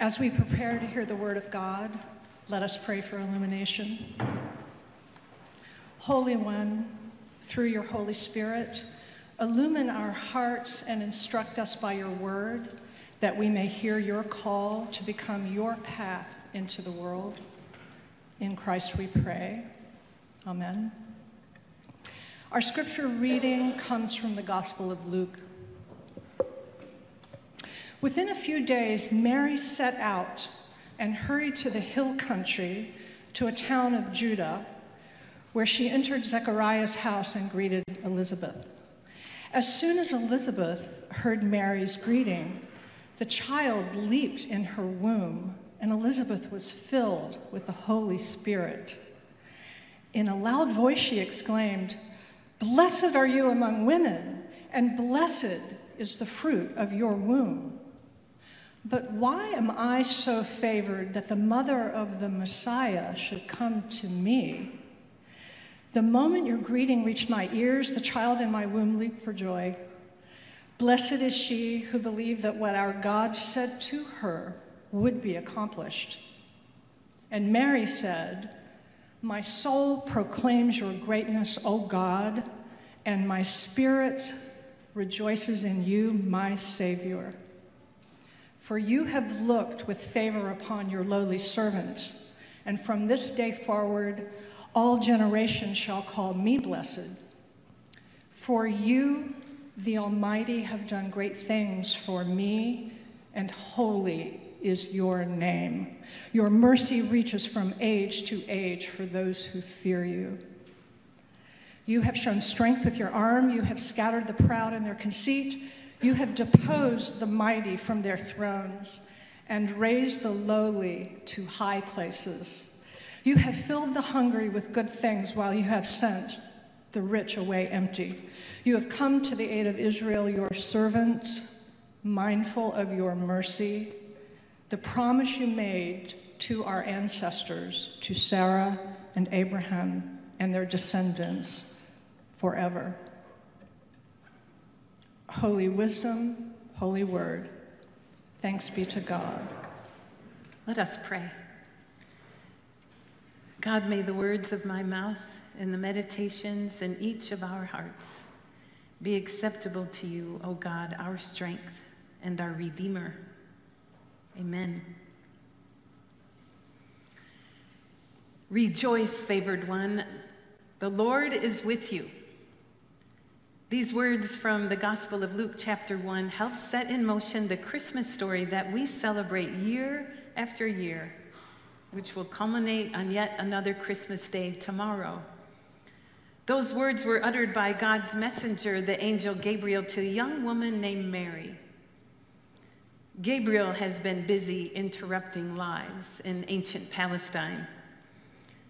As we prepare to hear the word of God, let us pray for illumination. Holy One, through your Holy Spirit, illumine our hearts and instruct us by your word that we may hear your call to become your path into the world. In Christ we pray. Amen. Our scripture reading comes from the Gospel of Luke. Within a few days, Mary set out and hurried to the hill country to a town of Judah, where she entered Zechariah's house and greeted Elizabeth. As soon as Elizabeth heard Mary's greeting, the child leaped in her womb, and Elizabeth was filled with the Holy Spirit. In a loud voice, she exclaimed, Blessed are you among women, and blessed is the fruit of your womb. But why am I so favored that the mother of the Messiah should come to me? The moment your greeting reached my ears, the child in my womb leaped for joy. Blessed is she who believed that what our God said to her would be accomplished. And Mary said, My soul proclaims your greatness, O God, and my spirit rejoices in you, my Savior. For you have looked with favor upon your lowly servant, and from this day forward, all generations shall call me blessed. For you, the Almighty, have done great things for me, and holy is your name. Your mercy reaches from age to age for those who fear you. You have shown strength with your arm, you have scattered the proud in their conceit. You have deposed the mighty from their thrones and raised the lowly to high places. You have filled the hungry with good things while you have sent the rich away empty. You have come to the aid of Israel, your servant, mindful of your mercy, the promise you made to our ancestors, to Sarah and Abraham and their descendants forever holy wisdom, holy word. Thanks be to God. Let us pray. God, may the words of my mouth and the meditations in each of our hearts be acceptable to you, O God, our strength and our Redeemer. Amen. Rejoice, favored one. The Lord is with you. These words from the Gospel of Luke, chapter 1, help set in motion the Christmas story that we celebrate year after year, which will culminate on yet another Christmas day tomorrow. Those words were uttered by God's messenger, the angel Gabriel, to a young woman named Mary. Gabriel has been busy interrupting lives in ancient Palestine.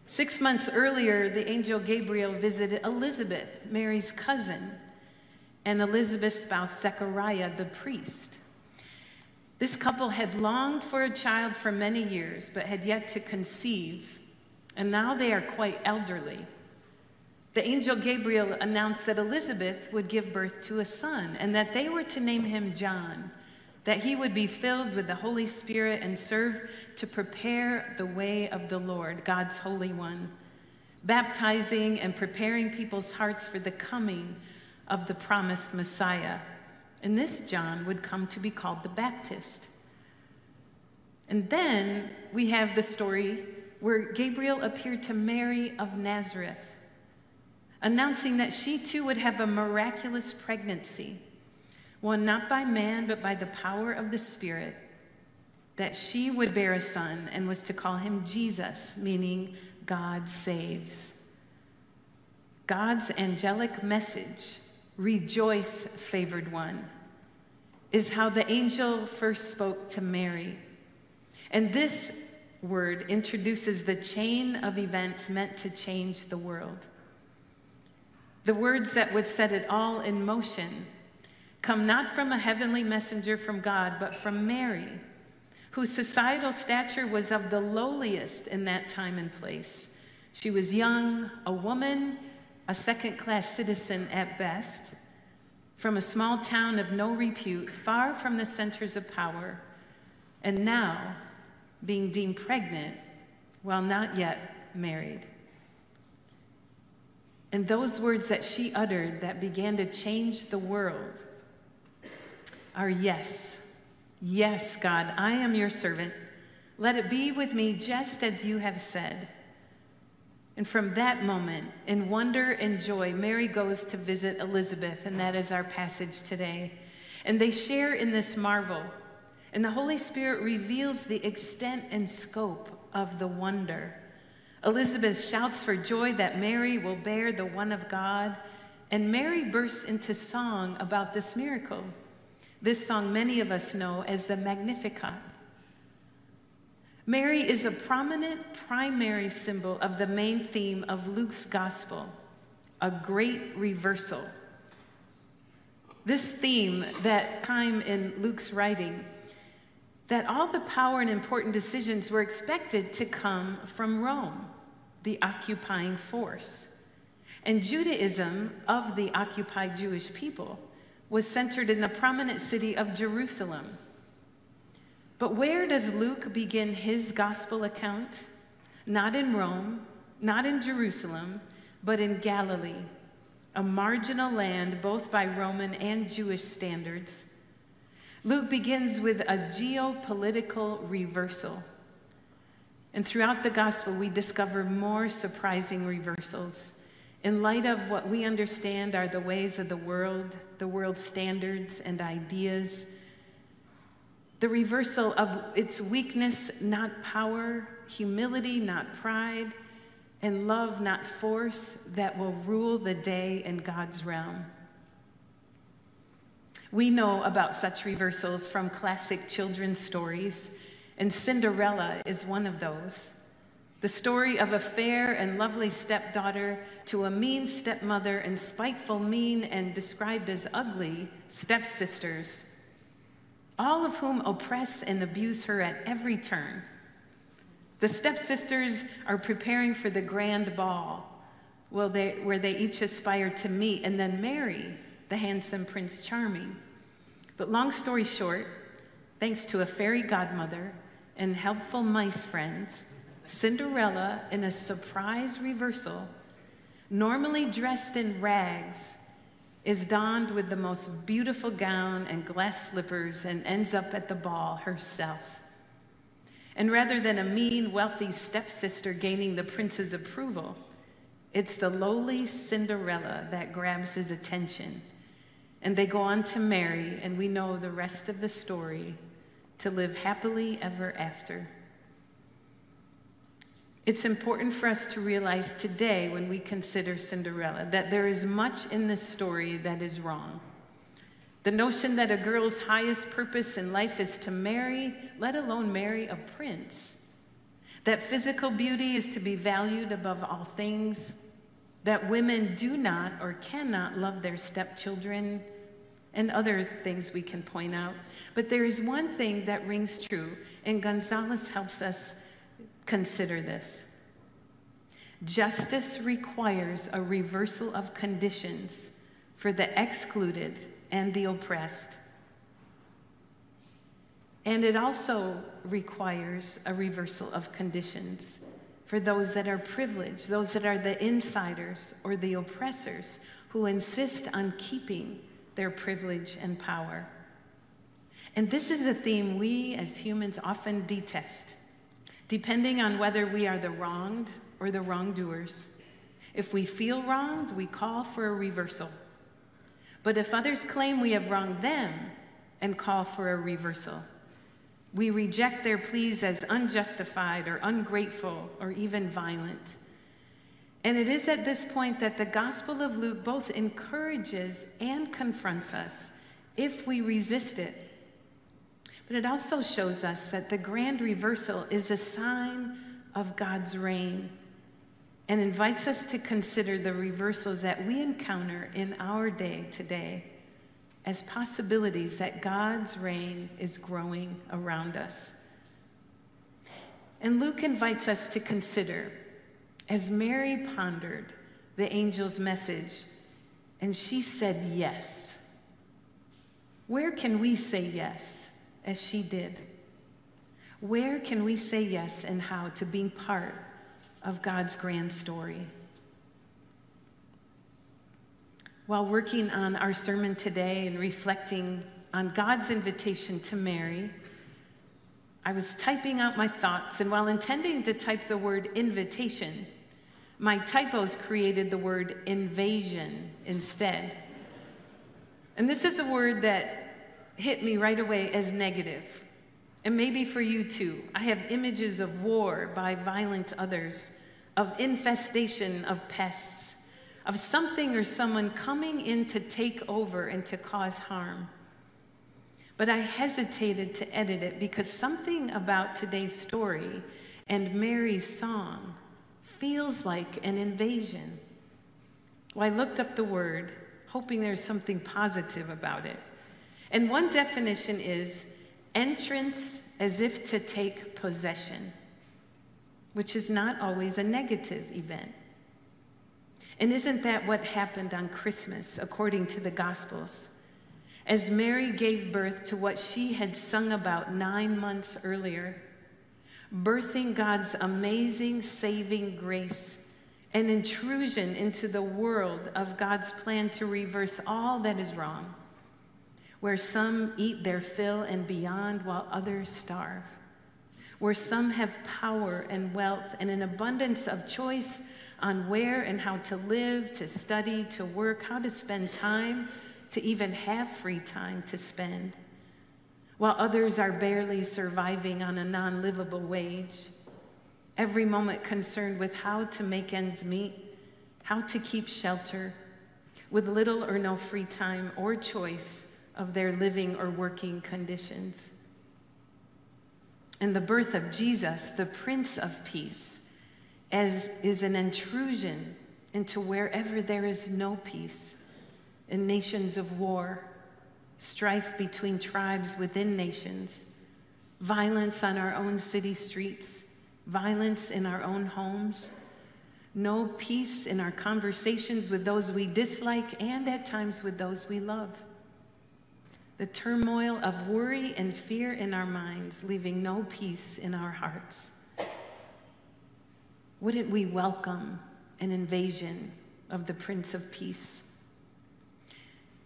Six months earlier, the angel Gabriel visited Elizabeth, Mary's cousin, and Elizabeth's spouse, Zechariah the priest. This couple had longed for a child for many years, but had yet to conceive, and now they are quite elderly. The angel Gabriel announced that Elizabeth would give birth to a son, and that they were to name him John, that he would be filled with the Holy Spirit and serve to prepare the way of the Lord, God's Holy One, baptizing and preparing people's hearts for the coming of the promised Messiah. And this John would come to be called the Baptist. And then we have the story where Gabriel appeared to Mary of Nazareth, announcing that she too would have a miraculous pregnancy, one not by man, but by the power of the Spirit, that she would bear a son and was to call him Jesus, meaning God saves. God's angelic message Rejoice, favored one, is how the angel first spoke to Mary. And this word introduces the chain of events meant to change the world. The words that would set it all in motion come not from a heavenly messenger from God, but from Mary, whose societal stature was of the lowliest in that time and place. She was young, a woman, a second class citizen at best, from a small town of no repute, far from the centers of power, and now being deemed pregnant while not yet married. And those words that she uttered that began to change the world are yes. Yes, God, I am your servant. Let it be with me just as you have said. And from that moment, in wonder and joy, Mary goes to visit Elizabeth, and that is our passage today. And they share in this marvel. And the Holy Spirit reveals the extent and scope of the wonder. Elizabeth shouts for joy that Mary will bear the one of God, and Mary bursts into song about this miracle. This song many of us know as the Magnificat. Mary is a prominent primary symbol of the main theme of Luke's gospel, a great reversal. This theme, that time in Luke's writing, that all the power and important decisions were expected to come from Rome, the occupying force. And Judaism of the occupied Jewish people was centered in the prominent city of Jerusalem. But where does Luke begin his gospel account? Not in Rome, not in Jerusalem, but in Galilee, a marginal land both by Roman and Jewish standards Luke begins with a geopolitical reversal. And throughout the gospel, we discover more surprising reversals in light of what we understand are the ways of the world, the world's standards and ideas. The reversal of its weakness, not power, humility, not pride, and love, not force, that will rule the day in God's realm. We know about such reversals from classic children's stories, and Cinderella is one of those. The story of a fair and lovely stepdaughter to a mean stepmother and spiteful, mean, and described as ugly stepsisters, all of whom oppress and abuse her at every turn. The stepsisters are preparing for the grand ball, where they, where they each aspire to meet and then marry the handsome Prince Charming. But long story short, thanks to a fairy godmother and helpful mice friends, Cinderella, in a surprise reversal, normally dressed in rags, is donned with the most beautiful gown and glass slippers and ends up at the ball herself. And rather than a mean, wealthy stepsister gaining the prince's approval, it's the lowly Cinderella that grabs his attention and they go on to marry, and we know the rest of the story to live happily ever after. It's important for us to realize today, when we consider Cinderella, that there is much in this story that is wrong. The notion that a girl's highest purpose in life is to marry, let alone marry a prince. That physical beauty is to be valued above all things that women do not or cannot love their stepchildren, and other things we can point out. But there is one thing that rings true, and Gonzalez helps us consider this. Justice requires a reversal of conditions for the excluded and the oppressed. And it also requires a reversal of conditions for those that are privileged, those that are the insiders or the oppressors who insist on keeping their privilege and power. And this is a theme we as humans often detest, depending on whether we are the wronged or the wrongdoers. If we feel wronged, we call for a reversal. But if others claim we have wronged them and call for a reversal, we reject their pleas as unjustified or ungrateful or even violent. And it is at this point that the Gospel of Luke both encourages and confronts us if we resist it. But it also shows us that the grand reversal is a sign of God's reign and invites us to consider the reversals that we encounter in our day today as possibilities that God's reign is growing around us. And Luke invites us to consider, as Mary pondered the angel's message, and she said yes. Where can we say yes as she did? Where can we say yes and how to being part of God's grand story? While working on our sermon today and reflecting on God's invitation to Mary, I was typing out my thoughts, and while intending to type the word invitation, my typos created the word invasion instead. And this is a word that hit me right away as negative. And maybe for you too. I have images of war by violent others, of infestation of pests, of something or someone coming in to take over and to cause harm. But I hesitated to edit it because something about today's story and Mary's song feels like an invasion. Well, I looked up the word, hoping there's something positive about it. And one definition is entrance as if to take possession, which is not always a negative event. And isn't that what happened on Christmas, according to the Gospels? As Mary gave birth to what she had sung about nine months earlier, birthing God's amazing saving grace, an intrusion into the world of God's plan to reverse all that is wrong, where some eat their fill and beyond while others starve, where some have power and wealth and an abundance of choice on where and how to live, to study, to work, how to spend time, to even have free time to spend, while others are barely surviving on a non livable wage. Every moment concerned with how to make ends meet, how to keep shelter, with little or no free time or choice of their living or working conditions. And the birth of Jesus, the Prince of Peace, as is an intrusion into wherever there is no peace, in nations of war, strife between tribes within nations, violence on our own city streets, violence in our own homes, no peace in our conversations with those we dislike and at times with those we love. The turmoil of worry and fear in our minds, leaving no peace in our hearts. Wouldn't we welcome an invasion of the Prince of Peace?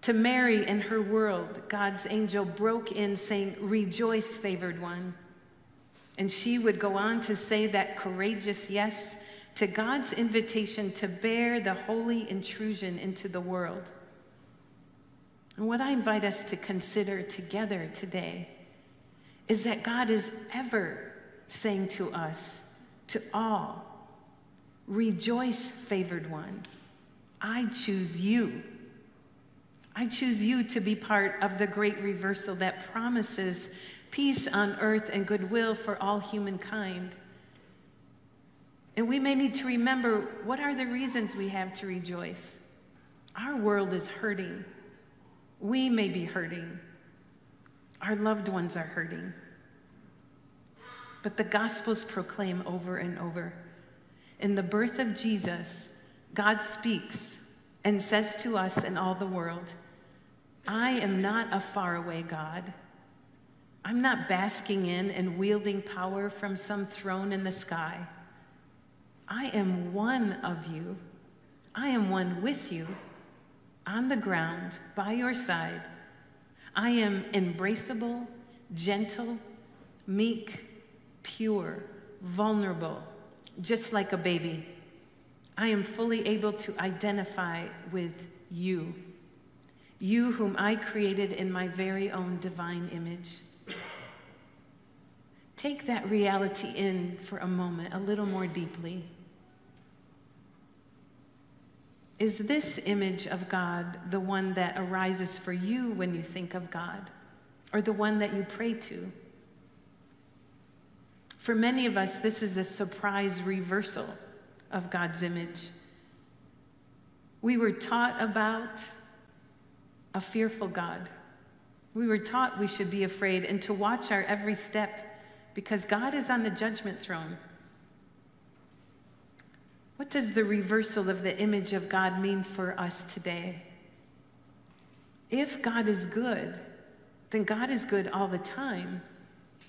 To Mary and her world, God's angel broke in saying, Rejoice, favored one. And she would go on to say that courageous yes to God's invitation to bear the holy intrusion into the world. And what I invite us to consider together today is that God is ever saying to us, to all, Rejoice, favored one. I choose you. I choose you to be part of the great reversal that promises peace on earth and goodwill for all humankind. And we may need to remember what are the reasons we have to rejoice? Our world is hurting. We may be hurting. Our loved ones are hurting. But the Gospels proclaim over and over in the birth of Jesus, God speaks and says to us and all the world, I am not a faraway God. I'm not basking in and wielding power from some throne in the sky. I am one of you. I am one with you, on the ground, by your side. I am embraceable, gentle, meek, pure, vulnerable just like a baby. I am fully able to identify with you, you whom I created in my very own divine image. Take that reality in for a moment, a little more deeply. Is this image of God the one that arises for you when you think of God, or the one that you pray to? For many of us, this is a surprise reversal of God's image. We were taught about a fearful God. We were taught we should be afraid and to watch our every step because God is on the judgment throne. What does the reversal of the image of God mean for us today? If God is good, then God is good all the time.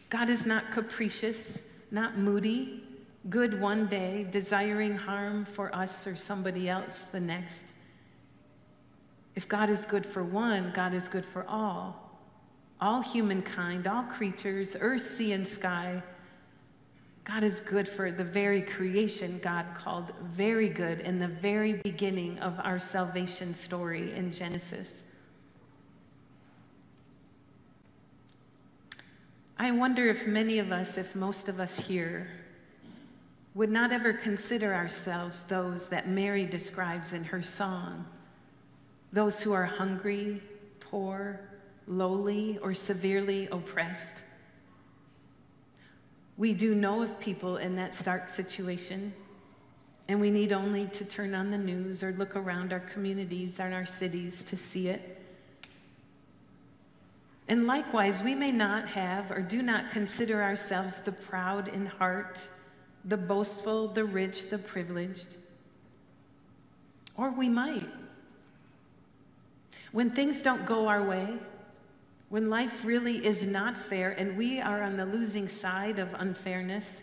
God is not capricious, not moody, good one day, desiring harm for us or somebody else the next. If God is good for one, God is good for all. All humankind, all creatures, earth, sea, and sky. God is good for the very creation God called very good in the very beginning of our salvation story in Genesis. I wonder if many of us, if most of us here, would not ever consider ourselves those that Mary describes in her song those who are hungry, poor, lowly, or severely oppressed. We do know of people in that stark situation, and we need only to turn on the news or look around our communities and our cities to see it. And likewise, we may not have or do not consider ourselves the proud in heart, the boastful, the rich, the privileged. Or we might. When things don't go our way, when life really is not fair and we are on the losing side of unfairness,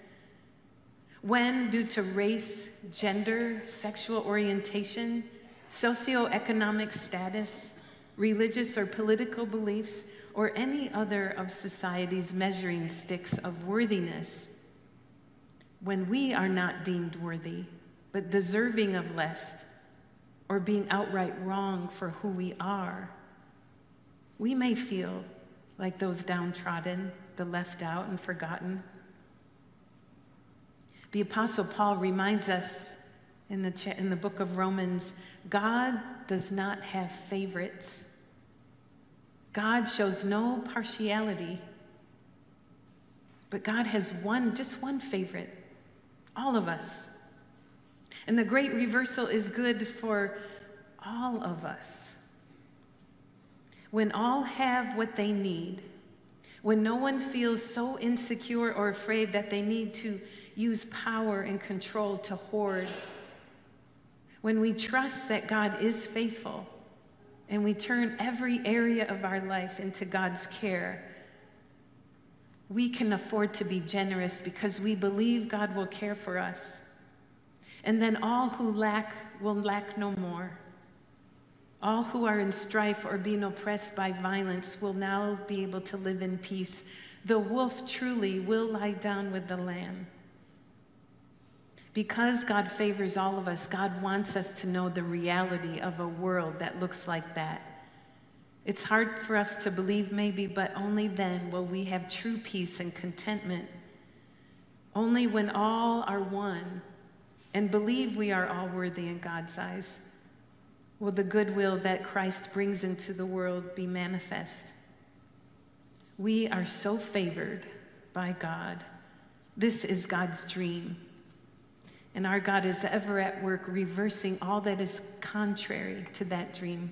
when, due to race, gender, sexual orientation, socioeconomic status, religious or political beliefs, or any other of society's measuring sticks of worthiness, when we are not deemed worthy, but deserving of less, or being outright wrong for who we are, we may feel like those downtrodden, the left out and forgotten. The Apostle Paul reminds us in the, in the book of Romans God does not have favorites. God shows no partiality, but God has one, just one favorite all of us. And the great reversal is good for all of us. When all have what they need, when no one feels so insecure or afraid that they need to use power and control to hoard, when we trust that God is faithful and we turn every area of our life into God's care, we can afford to be generous because we believe God will care for us. And then all who lack will lack no more. All who are in strife or being oppressed by violence will now be able to live in peace. The wolf truly will lie down with the lamb. Because God favors all of us, God wants us to know the reality of a world that looks like that. It's hard for us to believe, maybe, but only then will we have true peace and contentment. Only when all are one and believe we are all worthy in God's eyes will the goodwill that Christ brings into the world be manifest. We are so favored by God. This is God's dream. And our God is ever at work reversing all that is contrary to that dream.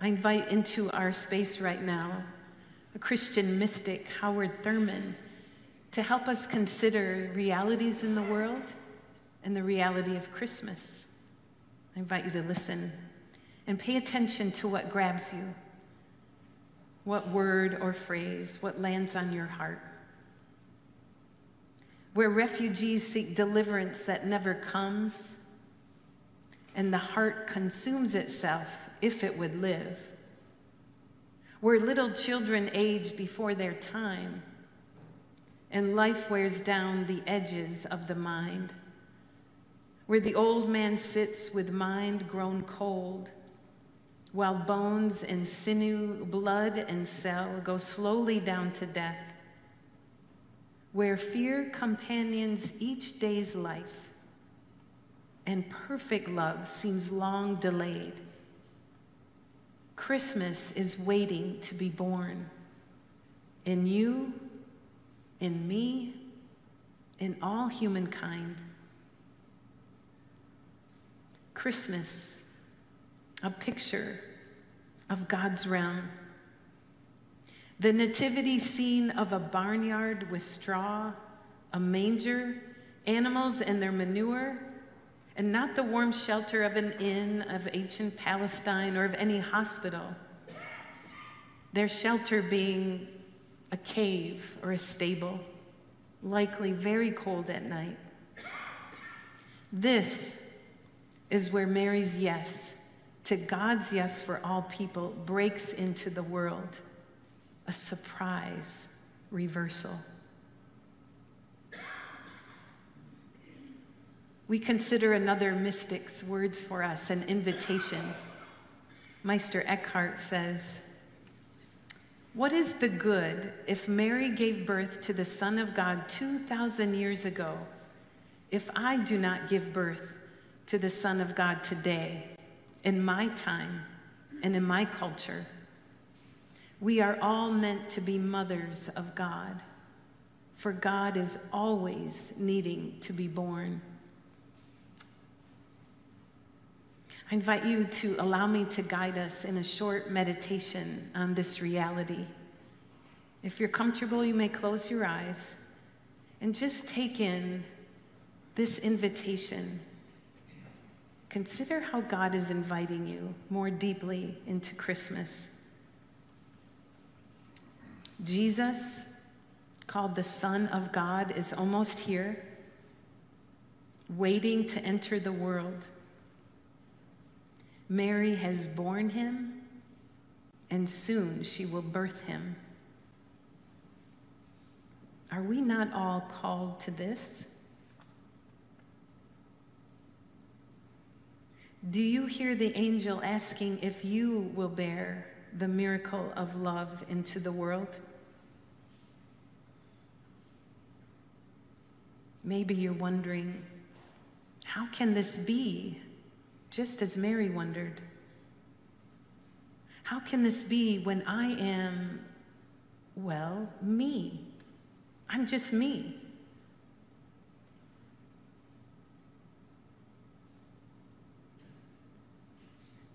I invite into our space right now a Christian mystic, Howard Thurman, to help us consider realities in the world and the reality of Christmas. I invite you to listen and pay attention to what grabs you, what word or phrase, what lands on your heart. Where refugees seek deliverance that never comes, and the heart consumes itself if it would live, where little children age before their time, and life wears down the edges of the mind, where the old man sits with mind grown cold, while bones and sinew, blood and cell go slowly down to death where fear companions each day's life and perfect love seems long delayed. Christmas is waiting to be born in you, in me, in all humankind. Christmas, a picture of God's realm. The nativity scene of a barnyard with straw, a manger, animals and their manure, and not the warm shelter of an inn of ancient Palestine or of any hospital. their shelter being a cave or a stable, likely very cold at night. This is where Mary's yes to God's yes for all people breaks into the world, a surprise reversal. We consider another mystic's words for us an invitation. Meister Eckhart says, What is the good if Mary gave birth to the Son of God 2,000 years ago, if I do not give birth to the Son of God today, in my time, and in my culture? We are all meant to be mothers of God, for God is always needing to be born. I invite you to allow me to guide us in a short meditation on this reality. If you're comfortable, you may close your eyes and just take in this invitation. Consider how God is inviting you more deeply into Christmas. Jesus, called the Son of God, is almost here, waiting to enter the world. Mary has borne him, and soon she will birth him. Are we not all called to this? Do you hear the angel asking if you will bear the miracle of love into the world? Maybe you're wondering, how can this be? just as Mary wondered. How can this be when I am, well, me? I'm just me.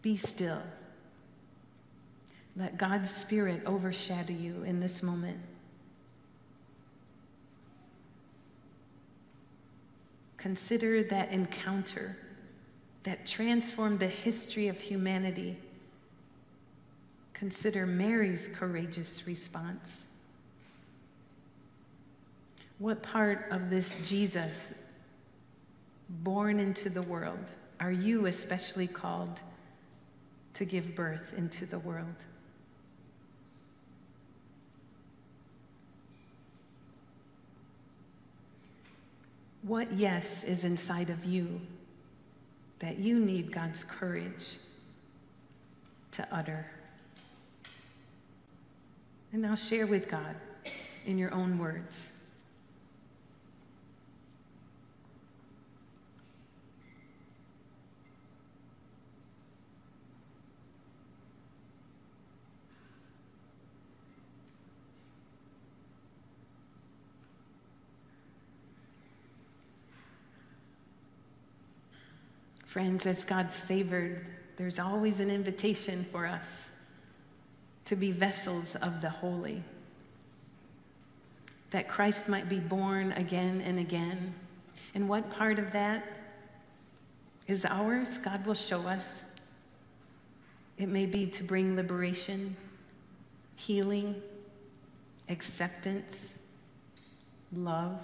Be still. Let God's Spirit overshadow you in this moment. Consider that encounter that transformed the history of humanity. Consider Mary's courageous response. What part of this Jesus born into the world are you especially called to give birth into the world? What yes is inside of you that you need God's courage to utter. And now share with God in your own words. Friends, as God's favored, there's always an invitation for us to be vessels of the holy. That Christ might be born again and again. And what part of that is ours? God will show us. It may be to bring liberation, healing, acceptance, love,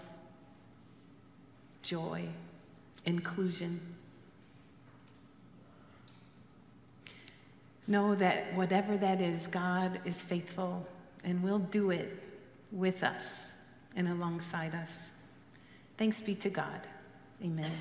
joy, inclusion. Know that whatever that is, God is faithful and will do it with us and alongside us. Thanks be to God. Amen.